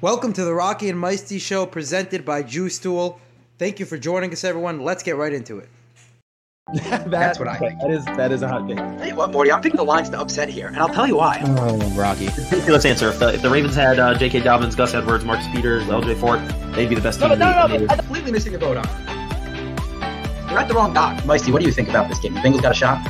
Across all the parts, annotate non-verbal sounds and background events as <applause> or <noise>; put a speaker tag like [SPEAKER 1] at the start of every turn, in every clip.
[SPEAKER 1] Welcome to the Rocky and Meisty Show presented by Jew Stool. Thank you for joining us, everyone. Let's get right into it. <laughs>
[SPEAKER 2] That-
[SPEAKER 3] That's what I think.
[SPEAKER 2] That is that is a hot take.
[SPEAKER 3] Tell you what, Morty, I'm picking the Lions to upset here, and I'll tell you why.
[SPEAKER 2] Oh, Rocky.
[SPEAKER 4] Ridiculous answer. If the, if the Ravens had uh, J.K. Dobbins, Gus Edwards, Marcus Peters, L.J. Fort, they'd be the best
[SPEAKER 3] No,
[SPEAKER 4] team.
[SPEAKER 3] no, no,
[SPEAKER 4] in the
[SPEAKER 3] no, I'm completely missing the boat on. You're at the wrong dock. Meisty, what do you think about this game? The Bengals got a shot?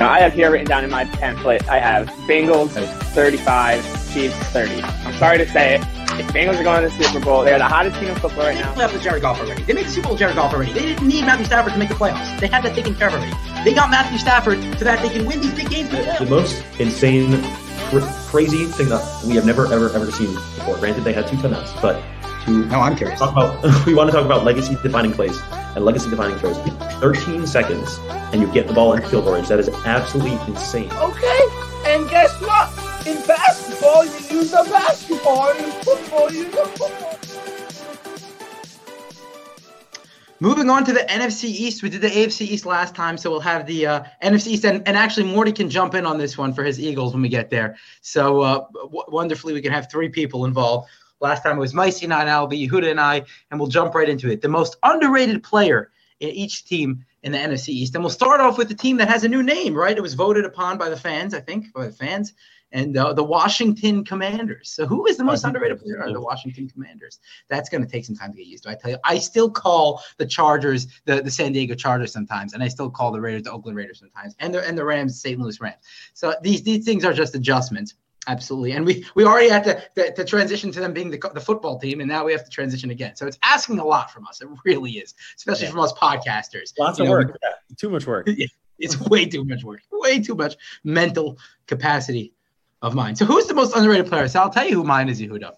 [SPEAKER 5] Now, I have here written down in my pamphlet, I have Bengals 35, Chiefs 30. I'm sorry to say it. If Bengals are going to the Super Bowl, they're the hottest team in football right
[SPEAKER 3] They
[SPEAKER 5] now.
[SPEAKER 3] didn't play off with Jared Goff already. They made the Super Bowl with Jared Goff already. They didn't need Matthew Stafford to make the playoffs. They had that taken care of already. They got Matthew Stafford so that they can win these big games. the
[SPEAKER 6] the most insane, cr- crazy thing that we have never, ever, ever seen before. Granted, they had two timeouts, but to
[SPEAKER 3] No, I'm curious.
[SPEAKER 6] talk about, <laughs> we want to talk about legacy-defining plays and legacy-defining throws. 13 seconds, and you get the ball in field goal range. That is absolutely insane.
[SPEAKER 7] Okay, and guess what? In basketball, you use a basketball. Football, you use a football.
[SPEAKER 3] Moving on to the NFC East, we did the AFC East last time, so we'll have the uh, NFC East, and, and actually Morty can jump in on this one for his Eagles when we get there. So uh, w- wonderfully, we can have three people involved. Last time it was Micey and I'll be Yehuda and I, and we'll jump right into it. The most underrated player in each team in the NFC East, and we'll start off with the team that has a new name, right? It was voted upon by the fans, I think, by the fans, and uh, the Washington Commanders. So who is the most underrated player on the Washington Commanders? That's going to take some time to get used to. I tell you, I still call the Chargers the, the San Diego Chargers sometimes, and I still call the Raiders the Oakland Raiders sometimes, and the and the Rams St. Louis Rams. So these these things are just adjustments. Absolutely, and we we already had to, to, to transition to them being the, the football team, and now we have to transition again. So it's asking a lot from us. It really is, especially
[SPEAKER 2] Yeah.
[SPEAKER 3] from us podcasters.
[SPEAKER 2] Lots
[SPEAKER 3] You
[SPEAKER 2] of
[SPEAKER 3] know,
[SPEAKER 2] work. Yeah, too much work. <laughs>
[SPEAKER 3] It's way too much work, way too much mental capacity of mine. So who's the most underrated player? So I'll tell you who mine is, Yehuda.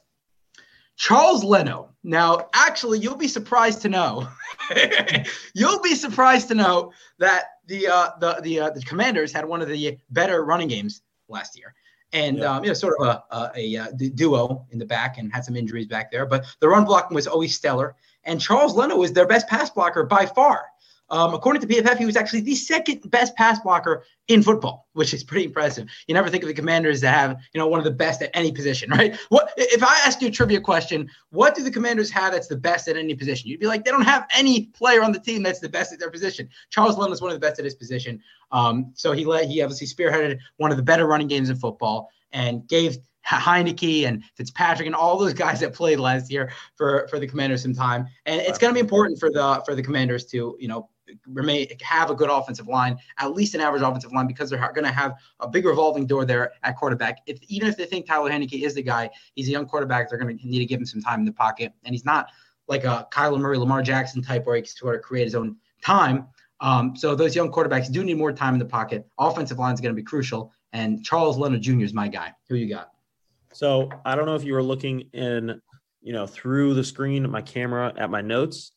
[SPEAKER 3] Charles Leno. Now, actually, you'll be surprised to know. <laughs> you'll be surprised to know that the uh, the the uh, the Commanders had one of the better running games last year, and
[SPEAKER 2] Yeah.
[SPEAKER 3] um, you know, sort of a a, a, uh duo in the back, and had some injuries back there. But the run blocking was always stellar, and Charles Leno was their best pass blocker by far. Um, according to PFF, he was actually the second best pass blocker in football, which is pretty impressive. You never think of the Commanders that have, you know, one of the best at any position, <laughs> right? What if I asked you a trivia question? What do the Commanders have that's the best at any position? You'd be like, they don't have any player on the team that's the best at their position. Charles Leno is one of the best at his position. Um, so he led, he obviously spearheaded one of the better running games in football and gave Heinicke and Fitzpatrick and all those guys that played last year for for the Commanders some time. And it's going to be important for the for the Commanders to, you know, remain have a good offensive line, at least an average offensive line, because they're going to have a big revolving door there at quarterback. If even if they think Tyler Heinicke is the guy, he's a young quarterback. They're going to need to give him some time in the pocket, and he's not like a Kyler Murray, Lamar Jackson type where he can sort of create his own time. Um, so those young quarterbacks do need more time in the pocket. Offensive line is going to be crucial, and Charles Leno Jr. is my guy. Who you got?
[SPEAKER 2] So I don't know if you were looking in, you know, through the screen my camera at my notes,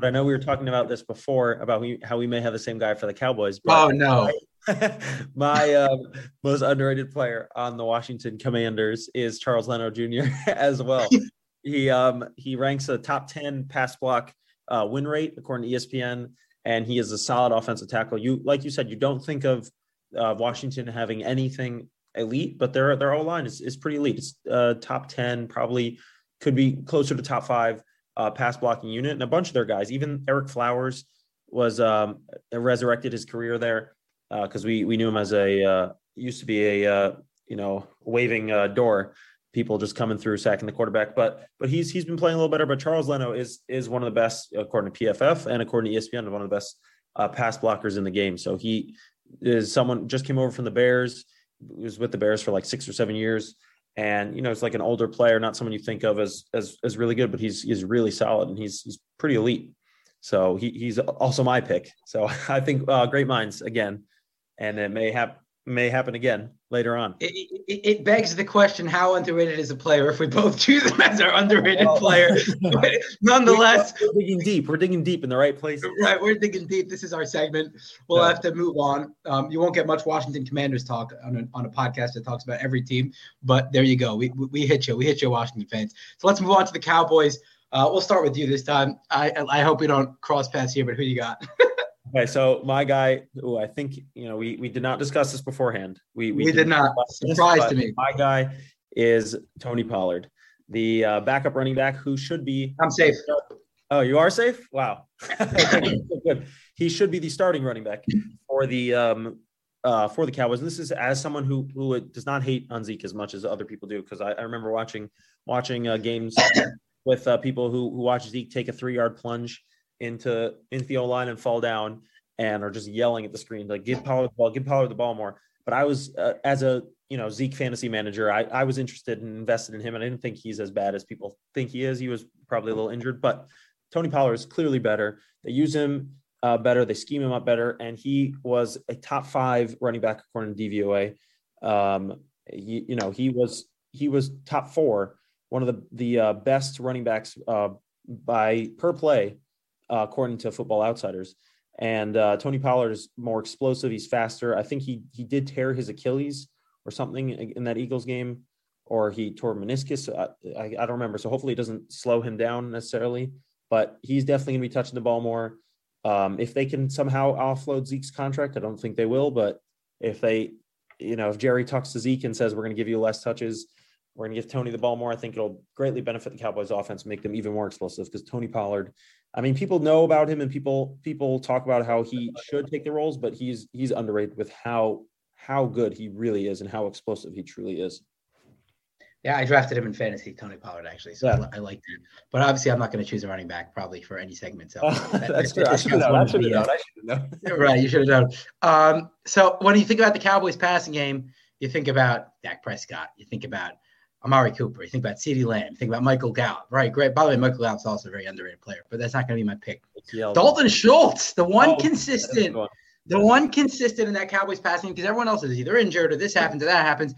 [SPEAKER 2] but I know we were talking about this before about we, how we may have the same guy for the Cowboys. But
[SPEAKER 3] Oh no, <laughs>
[SPEAKER 2] my um, most underrated player on the Washington Commanders is Charles Leno Jr. <laughs> as well. <laughs> he um, he ranks a top ten pass block uh, win rate according to ESPN, and he is a solid offensive tackle. You like you said, you don't think of uh, Washington having anything elite, but their their O line is, is pretty elite. It's uh, top ten, probably could be closer to top five uh, pass blocking unit, and a bunch of their guys, even Ereck Flowers was um, resurrected his career there because we we knew him as a uh, used to be a uh, you know waving uh, door. People just coming through sacking the quarterback. But but he's he's been playing a little better. But Charles Leno is is one of the best according to PFF and according to ESPN one of the best uh, pass blockers in the game. So he is someone just came over from the Bears was with the Bears for like 6 or 7 years and you know it's like an older player not someone you think of as as as really good but he's he's really solid and he's he's pretty elite. So he, he's also my pick. So <laughs> I think uh, great minds again. And it may have may happen again later on.
[SPEAKER 3] it, it, it begs the question: How underrated is a player if we both choose him as our underrated
[SPEAKER 2] Well-
[SPEAKER 3] player? <laughs> But nonetheless,
[SPEAKER 2] we're digging deep. We're digging deep in the right places.
[SPEAKER 3] right, we're digging deep. This is our segment. We'll
[SPEAKER 2] Yeah.
[SPEAKER 3] have to move on. Um, you won't get much Washington Commanders talk on a, on a podcast that talks about every team, but there you go. We, we, we hit you. We hit you, Washington fans. So let's move on to the Cowboys. Uh, we'll start with you this time. I I hope we don't cross paths here, but who you got? <laughs>
[SPEAKER 2] Okay, so my guy, who I think you know, we we did not discuss this beforehand. We
[SPEAKER 3] We did not. Surprise to me.
[SPEAKER 2] My guy is Tony Pollard. the uh, backup running back who should be.
[SPEAKER 3] I'm safe.
[SPEAKER 2] Oh, you are safe. Wow, <laughs> good. He should be the starting running back for the um, uh, for the Cowboys. And this is as someone who who does not hate on Zeke as much as other people do, because I, I remember watching watching uh, games with uh, people who who watch Zeke take a three yard plunge into into the O line and fall down and are just yelling at the screen like give Pollard the ball, give Pollard the ball more. But I was uh, as a you know Zeke fantasy manager, I, I was interested and invested in him, and I didn't think he's as bad as people think he is. He was probably a little injured, but Tony Pollard is clearly better. They use him uh, better, they scheme him up better, and he was a top five running back according to DVOA. Um, he, you know, he was he was top four, one of the the uh, best running backs uh, by per play uh, according to Football Outsiders. And uh, Tony Pollard is more explosive. He's faster. I think he he did tear his Achilles or something in that Eagles game, or he tore meniscus. I, I, I don't remember. So hopefully it doesn't slow him down necessarily. But he's definitely going to be touching the ball more. Um, if they can somehow offload Zeke's contract, I don't think they will. But if they, you know, if Jerry talks to Zeke and says we're going to give you less touches, we're going to give Tony the ball more. I think it'll greatly benefit the Cowboys' offense, make them even more explosive. Because Tony Pollard, I mean, people know about him and people people talk about how he should take the roles, but he's he's underrated with how how good he really is and how explosive he truly is.
[SPEAKER 3] Yeah, I drafted him in fantasy, Tony Pollard, actually. So
[SPEAKER 2] Yeah.
[SPEAKER 3] I, I like that. But obviously, I'm not going to choose a running back probably for any segment. So that- <laughs>
[SPEAKER 2] That's
[SPEAKER 3] that-
[SPEAKER 2] true. I
[SPEAKER 3] that
[SPEAKER 2] should have known. I should have
[SPEAKER 3] uh,
[SPEAKER 2] known. I should have known.
[SPEAKER 3] right, you should have known. Um, so when you think about the Cowboys passing game, you think about Dak Prescott, you think about Amari Cooper, you think about CeeDee Lamb, you think about Michael Gallup. Right, great. By the way, Michael Gallup's also a very underrated player, but that's not going to be my pick. Dalton Schultz, the one
[SPEAKER 2] Oh, that is a
[SPEAKER 3] consistent,
[SPEAKER 2] one.
[SPEAKER 3] the one consistent in that Cowboys passing because everyone else is either injured or this happens or that happens.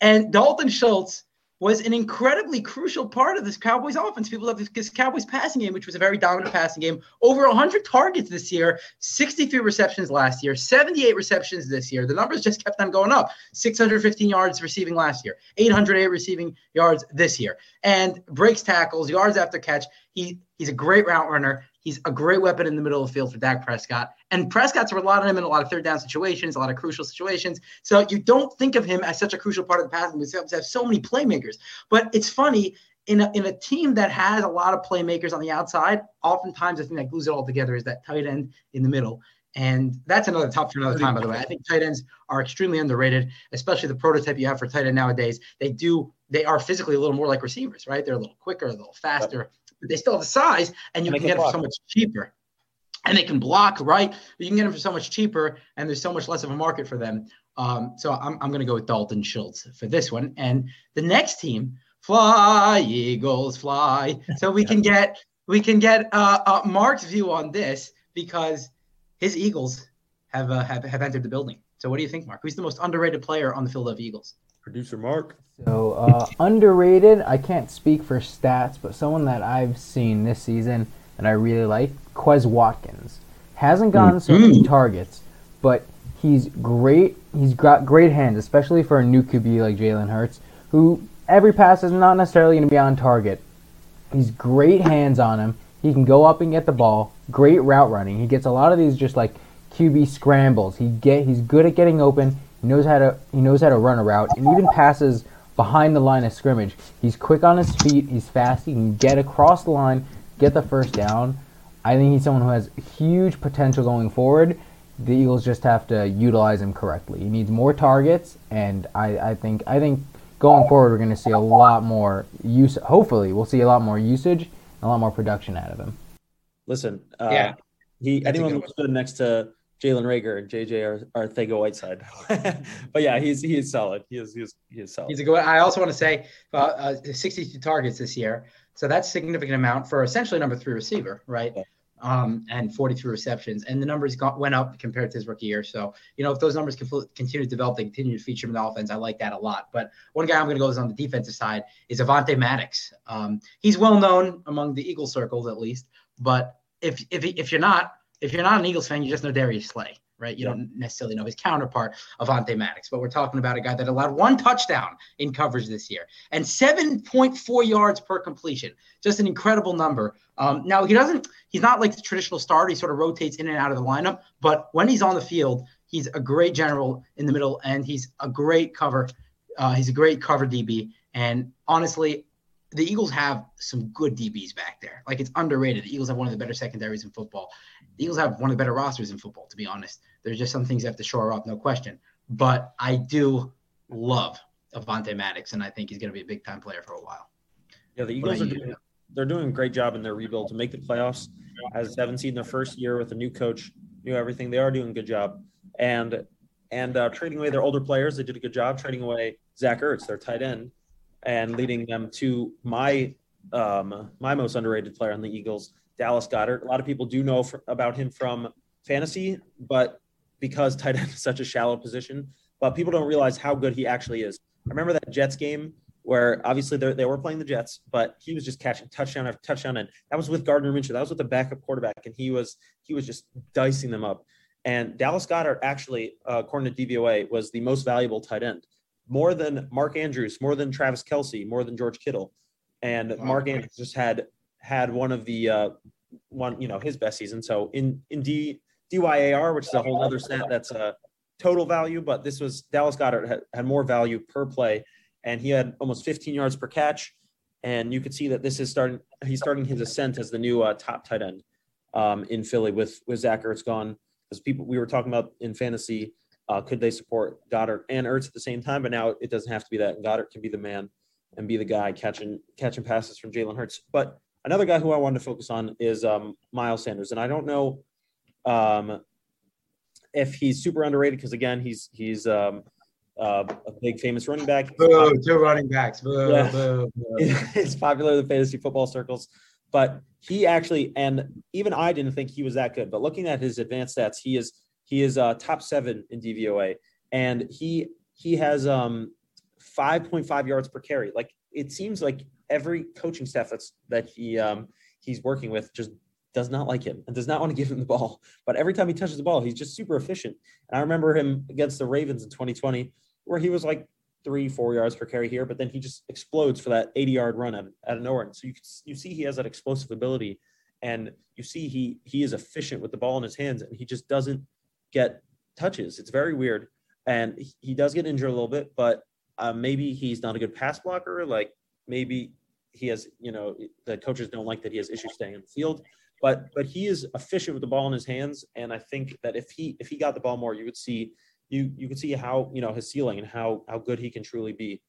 [SPEAKER 3] And Dalton Schultz was an incredibly crucial part of this Cowboys offense. People love this, Cowboys passing game, which was a very dominant passing game. Over 100 targets this year, 63 receptions last year, 78 receptions this year. The numbers just kept on going up. 615 yards receiving last year, 808 receiving yards this year, and breaks tackles, yards after catch. He he's a great route runner. He's a great weapon in the middle of the field for Dak Prescott. And Prescott's relied on him in a lot of third down situations, a lot of crucial situations. So you don't think of him as such a crucial part of the passing they have so many playmakers. But it's funny in a, in a team that has a lot of playmakers on the outside. Oftentimes, the thing that glues it all together is that tight end in the middle. And that's another top for another time, by the way. I think tight ends are extremely underrated, especially the prototype you have for tight end nowadays. They do they are physically a little more like receivers, right? They're a little quicker, a little faster, but they still have the size, and you
[SPEAKER 2] And
[SPEAKER 3] can get it for so much cheaper. And they can block, right? But you can get them for so much cheaper, and there's so much less of a market for them. Um, so I'm, I'm going to go with Dalton Schultz for this one. And the next team, fly Eagles, fly. So we can <laughs> get we can get uh, uh, Mark's view on this because his Eagles have, uh, have have entered the building. So what do you think, Mark? Who's the most underrated player on the Philadelphia Eagles?
[SPEAKER 2] Producer Mark.
[SPEAKER 8] So uh, underrated. I can't speak for stats, but someone that I've seen this season that I really like, Quez Watkins, hasn't gotten so many targets, but he's great. He's got great hands, especially for a new QB like Jalen Hurts, who every pass is not necessarily going to be on target. He's great hands on him. He can go up and get the ball. Great route running. He gets a lot of these just like QB scrambles. He get he's good at getting open. He knows how to he knows how to run a route and even passes behind the line of scrimmage. He's quick on his feet. He's fast. He can get across the line, get the first down. I think he's someone who has huge potential going forward. The Eagles just have to utilize him correctly. He needs more targets, and I, I think I think going forward we're going to see a lot more use. Hopefully, we'll see a lot more usage and a lot more production out of him.
[SPEAKER 2] Listen, uh,
[SPEAKER 3] Yeah.
[SPEAKER 2] he
[SPEAKER 3] That's
[SPEAKER 2] anyone
[SPEAKER 3] good
[SPEAKER 2] who
[SPEAKER 3] one.
[SPEAKER 2] stood next to Jalen Reagor and JJ Ar- Arcega-Whiteside. <laughs> but yeah, he's he is solid. He is he is he is solid.
[SPEAKER 3] He's a good. I also want to say uh, uh, 62 targets this year, so that's a significant amount for essentially number three receiver, right?
[SPEAKER 2] Yeah.
[SPEAKER 3] Um, and 43 receptions, and the numbers got, went up compared to his rookie year. So you know if those numbers can continue to develop, they continue to feature him in the offense. I like that a lot. But one guy I'm going to go is on the defensive side is Avonte Maddox. Um, he's well known among the Eagle circles at least, but if if if you're not if you're not an Eagles fan, you just know Darius Slay, right? You don't necessarily know his counterpart, Avonte Maddox. But we're talking about a guy that allowed one touchdown in coverage this year and 7.4 yards per completion. Just an incredible number. Um, now he doesn't. He's not like the traditional starter. He sort of rotates in and out of the lineup. But when he's on the field, he's a great general in the middle, and he's a great cover. Uh, he's a great cover DB. And honestly, the Eagles have some good DBs back there. Like it's underrated. The Eagles have one of the better secondaries in football. The Eagles have one of the better rosters in football, to be honest. There's just some things they have to shore up, no question. But I do love Avonte Maddox, and I think he's going to be a big time player for a while.
[SPEAKER 2] Yeah, the Eagles are doing, they're doing a great job in their rebuild to make the playoffs. As a seven seed in their first year with a new coach, new everything, they are doing a good job. And and uh, trading away their older players, they did a good job trading away Zach Ertz, their tight end, and leading them to my um, my most underrated player on the Eagles, Dallas Goedert. A lot of people do know fr- about him from fantasy, but because tight end <laughs> is such a shallow position, but people don't realize how good he actually is. I remember that Jets game where obviously they they were playing the Jets, but he was just catching touchdown after touchdown, and that was with Gardner Minshew. That was with the backup quarterback, and he was he was just dicing them up. And Dallas Goedert actually, uh, according to DVOA, was the most valuable tight end, more than Mark Andrews, more than Travis Kelce, more than George Kittle, and
[SPEAKER 3] Wow.
[SPEAKER 2] Mark Andrews just had had one of the uh, one you know his best season. So in in D DYAR, which is a whole other stat that's a total value, but this was Dallas Goedert had, had more value per play, and he had almost 15 yards per catch. And you could see that this is starting. He's starting his ascent as the new uh, top tight end um, in Philly with with Zach Ertz gone. Because people we were talking about in fantasy, uh, could they support Goedert and Ertz at the same time? But now it doesn't have to be that. Goedert can be the man and be the guy catching catching passes from Jalen Hurts. But another guy who I wanted to focus on is um, Miles Sanders, and I don't know um, if he's super underrated because again he's he's um, uh, a big famous running back.
[SPEAKER 3] Boo, two running backs. Boo,
[SPEAKER 2] Yeah.
[SPEAKER 3] boo, boo. <laughs>
[SPEAKER 2] it's popular in the fantasy football circles, but he actually and even I didn't think he was that good. But looking at his advanced stats, he is he is uh, top seven in DVOA, and he he has um 5.5 yards per carry. Like it seems like every coaching staff that's that he um he's working with just does not like him and does not want to <laughs> give him the ball. But every time he touches the ball, he's just super efficient. And I remember him against the Ravens in 2020, where he was like three, four yards per carry here, but then he just explodes for that 80 yard run out, out of nowhere. And so you you see he has that explosive ability, and you see he he is efficient with the ball in his hands, and he just doesn't get touches. It's very weird, and he- he does get injured a little bit, but uh, maybe he's not a good pass blocker. Like maybe he has, you know, the coaches don't like that he has issues staying in the field. But but he is efficient with the ball in his hands, and I think that if he if he got the ball more, you would see you you could see how you know his ceiling and how how good he can truly be.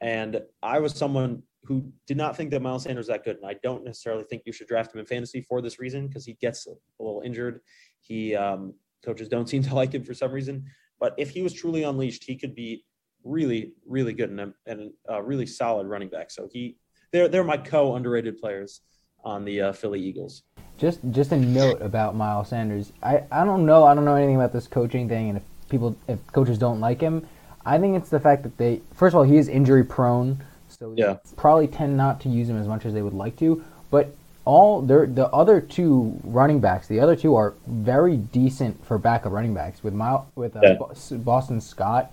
[SPEAKER 2] And I was someone who did not think that Miles Sanders that good, and I don't necessarily think you should draft him in fantasy for this reason because he gets a little injured. He um, coaches don't <laughs> seem to like him for some reason. But if he was truly unleashed, he could be really really good and a, and a really solid running back. So he they're they're my co underrated players on the uh, Philly Eagles.
[SPEAKER 8] Just just a note about Miles Sanders. I, I don't know I don't know anything about this coaching thing and if people if coaches don't like him, I think it's the fact that they first of all he is injury prone, so they
[SPEAKER 2] Yeah.
[SPEAKER 8] probably tend not to use him as much as they would like to. But all their the other two running backs, the other two are very decent for backup running backs with Mile, with uh,
[SPEAKER 2] Yeah.
[SPEAKER 8] Boston Scott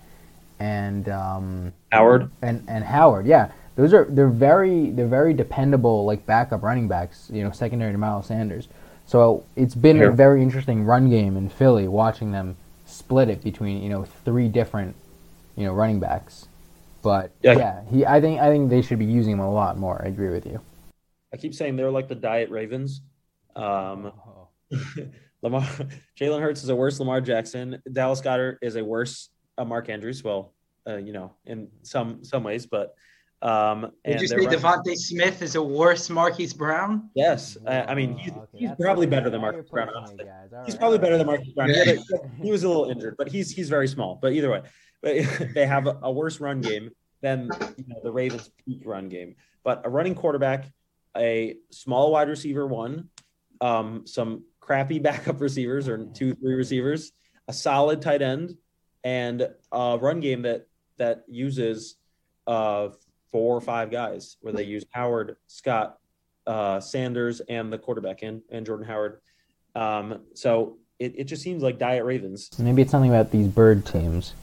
[SPEAKER 8] and um,
[SPEAKER 2] Howard.
[SPEAKER 8] and and Howard. Yeah, those are they're very they're very dependable like backup running backs. You know, secondary to Miles Sanders. So it's been
[SPEAKER 2] Here.
[SPEAKER 8] a very interesting run game in Philly, watching them split it between you know three different you know running backs. But
[SPEAKER 2] Yeah.
[SPEAKER 8] yeah, he I think I think they should be using him a lot more. I agree with you.
[SPEAKER 2] I keep saying they're like the Diet Ravens. Um, <laughs> Lamar Jalen Hurts is a worse Lamar Jackson. Dallas Goedert is a worse uh, Mark Andrews. Well, uh, you know, in some some ways, but um,
[SPEAKER 3] Did
[SPEAKER 2] and
[SPEAKER 3] you say
[SPEAKER 2] running-
[SPEAKER 3] DeVonta Smith is a worse Marquise Brown?
[SPEAKER 2] Yes, I, I mean he's,
[SPEAKER 8] Oh, okay,
[SPEAKER 2] he's probably better than
[SPEAKER 8] Now
[SPEAKER 2] Brown. honestly.
[SPEAKER 8] guys. All
[SPEAKER 2] He's
[SPEAKER 8] right,
[SPEAKER 2] probably
[SPEAKER 8] all
[SPEAKER 2] better than Marcus Brown. He, he was a little injured, but he's he's very small. But either way, but <laughs> they have a, a worse run game than you know, the Ravens' peak run game. But a running quarterback, a small wide receiver one, um, some crappy <laughs> backup receivers or two three receivers, a solid tight end, and a run game that that uses uh, four or five guys where they use Howard, Scott, uh, Sanders, and the quarterback and, and Jordan Howard. Um, so it, it just seems like Diet Ravens.
[SPEAKER 8] Maybe it's something about these bird teams.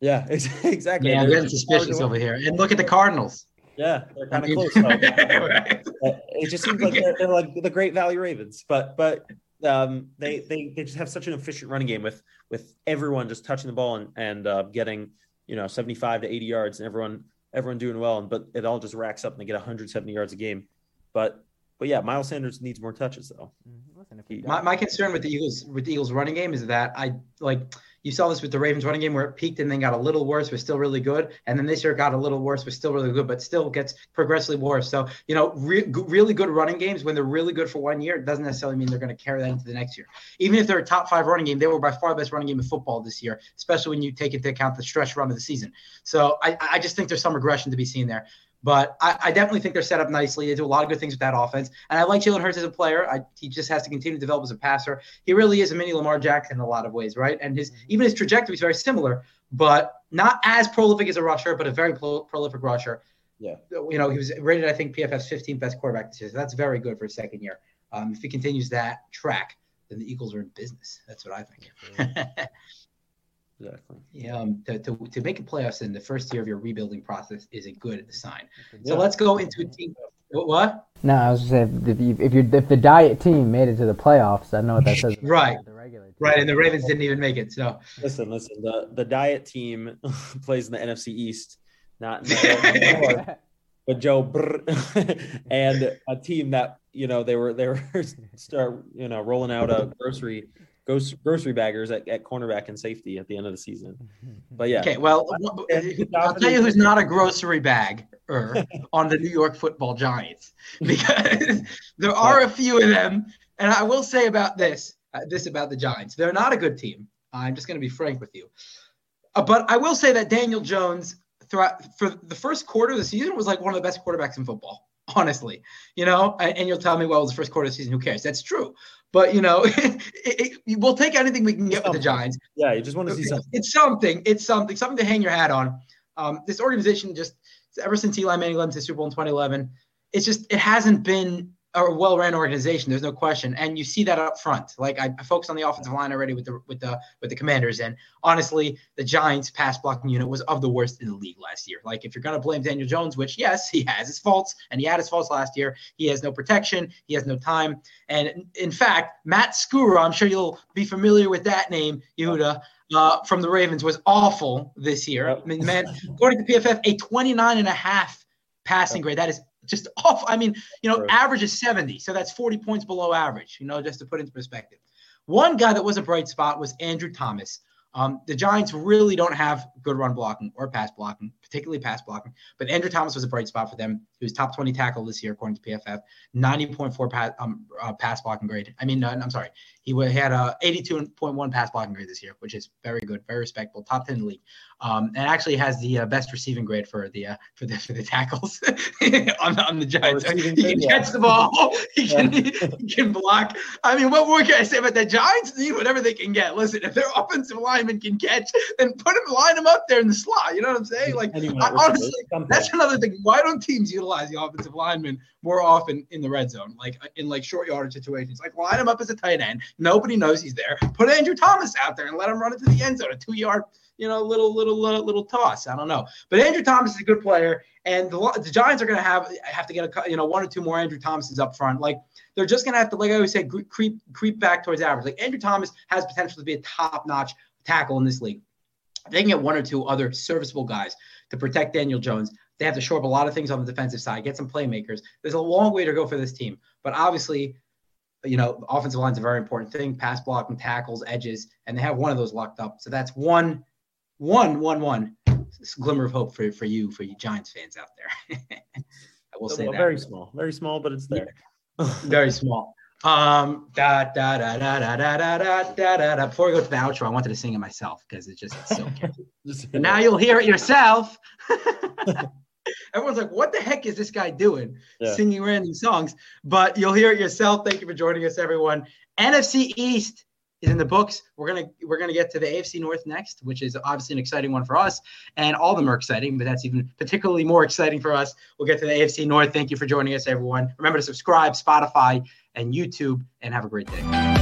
[SPEAKER 2] Yeah, <laughs> ex- exactly.
[SPEAKER 3] Yeah, I'm
[SPEAKER 2] They're
[SPEAKER 3] getting suspicious over here. And look at the Cardinals.
[SPEAKER 2] Yeah, they're kind
[SPEAKER 3] I
[SPEAKER 2] of
[SPEAKER 3] mean-
[SPEAKER 2] close. <laughs>
[SPEAKER 3] Right.
[SPEAKER 2] Uh, it just seems like they're, they're like the Great Valley Ravens, but but um, they they they just have such an efficient running game with with everyone just touching the ball and and uh, getting you know seventy five to eighty yards, and everyone everyone doing well, and but it all just racks up and they get 170 yards a game. But but yeah, Miles Sanders needs more touches though. Mm-hmm.
[SPEAKER 8] Listen, if
[SPEAKER 3] My, my concern with the Eagles with the Eagles running game is that I like you saw this with the Ravens running game where it peaked and then got a little worse, was still really good, and then this year got a little worse, was still really good, but still gets progressively worse. So you know, re- really good running games when they're really good for one year, it doesn't necessarily mean they're going to carry that into the next year. Even if they're a top five running game, they were by far the best running game in football this year, especially when you take into account the stretch run of the season. So I, I just think there's some regression to be seen there. But I, I definitely think they're set up nicely. They do a lot of good things with that offense. And I like Jalen Hurts as a player. I, he just has to continue to develop as a passer. He really is a mini Lamar Jackson in a lot of ways, right? And his even his trajectory is very similar, but not as prolific as a rusher, but a very pro- prolific rusher.
[SPEAKER 2] Yeah.
[SPEAKER 3] You know, he was rated, I think, PFF's 15th best quarterback this year. So that's very good for his second year. Um, if he continues that track, then the Eagles are in business. That's what I think. <laughs>
[SPEAKER 2] Exactly.
[SPEAKER 3] Yeah, um, to, to, to make a playoffs in the first year of your rebuilding process is a good sign. So let's go into a team. What?
[SPEAKER 8] No, I was just saying if you, if you if the diet team made it to the playoffs, I know what that says. <laughs>
[SPEAKER 3] Right.
[SPEAKER 8] The regular team.
[SPEAKER 3] Right, and the Ravens didn't even make it. So
[SPEAKER 2] Listen, listen. The the diet team <laughs> plays in the NFC East, not in the <laughs> North, but Joe Brr, and a team that you know they were they were start you know rolling out a grocery ghost grocery baggers at, at cornerback and safety at the end of the season. <laughs> But yeah,
[SPEAKER 3] okay, well, <laughs> I'll tell you who's not a grocery bag <laughs> on the New York Football Giants because there are a few of them, and I will say about this uh, this about the Giants, they're not a good team. I'm just going to be frank with you, uh, but I will say that Daniel Jones throughout for the first quarter of the season was like one of the best quarterbacks in football. <laughs> Honestly, you know, and, you'll tell me, well, it was the first quarter of the season. Who cares? That's true, but you know, <laughs> it, it, we'll take anything we can get with the Giants.
[SPEAKER 2] yeah, you just want to see something.
[SPEAKER 3] It's something. It's something. Something to hang your hat on. Um, this organization just ever since Eli Manning led to the Super Bowl in 2011, it's just it hasn't been a well-run organization. There's no question, and you see that up front. Like I, I focused on the offensive line already with the with the with the Commanders, and honestly, the Giants' pass blocking unit was of the worst in the league last year. Like if you're gonna blame Daniel Jones, which yes, <laughs> he has his faults, and he had his faults last year. He has no protection. He has no time. And in fact, Matt Skura, I'm sure you'll be familiar with that name, Yehuda, uh, from the Ravens, was awful this year. I mean, man, according to PFF, a 29 and a half passing grade. That is just off. I mean, you know,
[SPEAKER 2] Right.
[SPEAKER 3] average is 70, so that's 40 points below average, you know, just to put into perspective. One guy that was a bright spot was Andrew Thomas. Um, the Giants really don't have good run blocking or pass blocking, particularly pass blocking. But Andrew Thomas was a bright spot for them. He was top 20 tackle this year, according to PFF. 90.4 pass, um, uh, pass blocking grade. I mean, uh, I'm sorry. He, he had a 82.1 pass blocking grade this year, which is very good, very respectable, top 10 in the league. Um, and actually has the uh, best receiving grade for the uh, for the for the tackles <laughs> on, the- on the Giants. <laughs> He can
[SPEAKER 2] yeah.
[SPEAKER 3] catch the ball. <laughs> He can, he can block. I mean, what more can I say about the Giants? Need whatever they can get. Listen, if their offensive lineman can catch, then put him, line him up there in the slot. You know what I'm saying? Like,
[SPEAKER 2] Anyone
[SPEAKER 3] I,
[SPEAKER 2] at receiver,
[SPEAKER 3] honestly, that's another thing. Why don't teams utilize the offensive lineman more often in the red zone, like uh, in like short yardage situations? Like line him up as a tight end. Nobody knows he's there. Put Andrew Thomas out there and let him run into the end zone, a two yard, you know, little little little, little toss. I don't know, but Andrew Thomas is a good player, and the, the Giants are going to have have to get a you know one or two more Andrew Thomases up front. Like they're just going to have to, like I always say, creep creep back towards average. Like Andrew Thomas has potential to be a top notch tackle in this league. If they can get one or two other serviceable guys to protect Daniel Jones. They have to shore up a lot of things on the defensive side, get some playmakers. There's a long way to go for this team, but obviously, you know, the offensive line's a very important thing: pass blocking, tackles, edges, and they have one of those locked up. So that's one, one, one, one glimmer of hope for for you, for you Giants fans out there. <laughs> I will say
[SPEAKER 2] Well,
[SPEAKER 3] that
[SPEAKER 2] very small, very small, but it's there. <laughs>
[SPEAKER 3] very small. Um, da da da da da da da da da da. Before we go to the outro, I wanted to sing it myself because it's just so. Now you'll hear it yourself. Everyone's like, what the heck is this guy doing?
[SPEAKER 2] Yeah.
[SPEAKER 3] Singing random songs. But you'll hear it yourself. Thank you for joining us, everyone. NFC East is in the books. We're gonna we're gonna get to the AFC North next, which is obviously an exciting one for us. And all of them are exciting, but that's even particularly more exciting for us. We'll get to the AFC North. Thank you for joining us, everyone. Remember to subscribe, Spotify, and YouTube, and have a great day.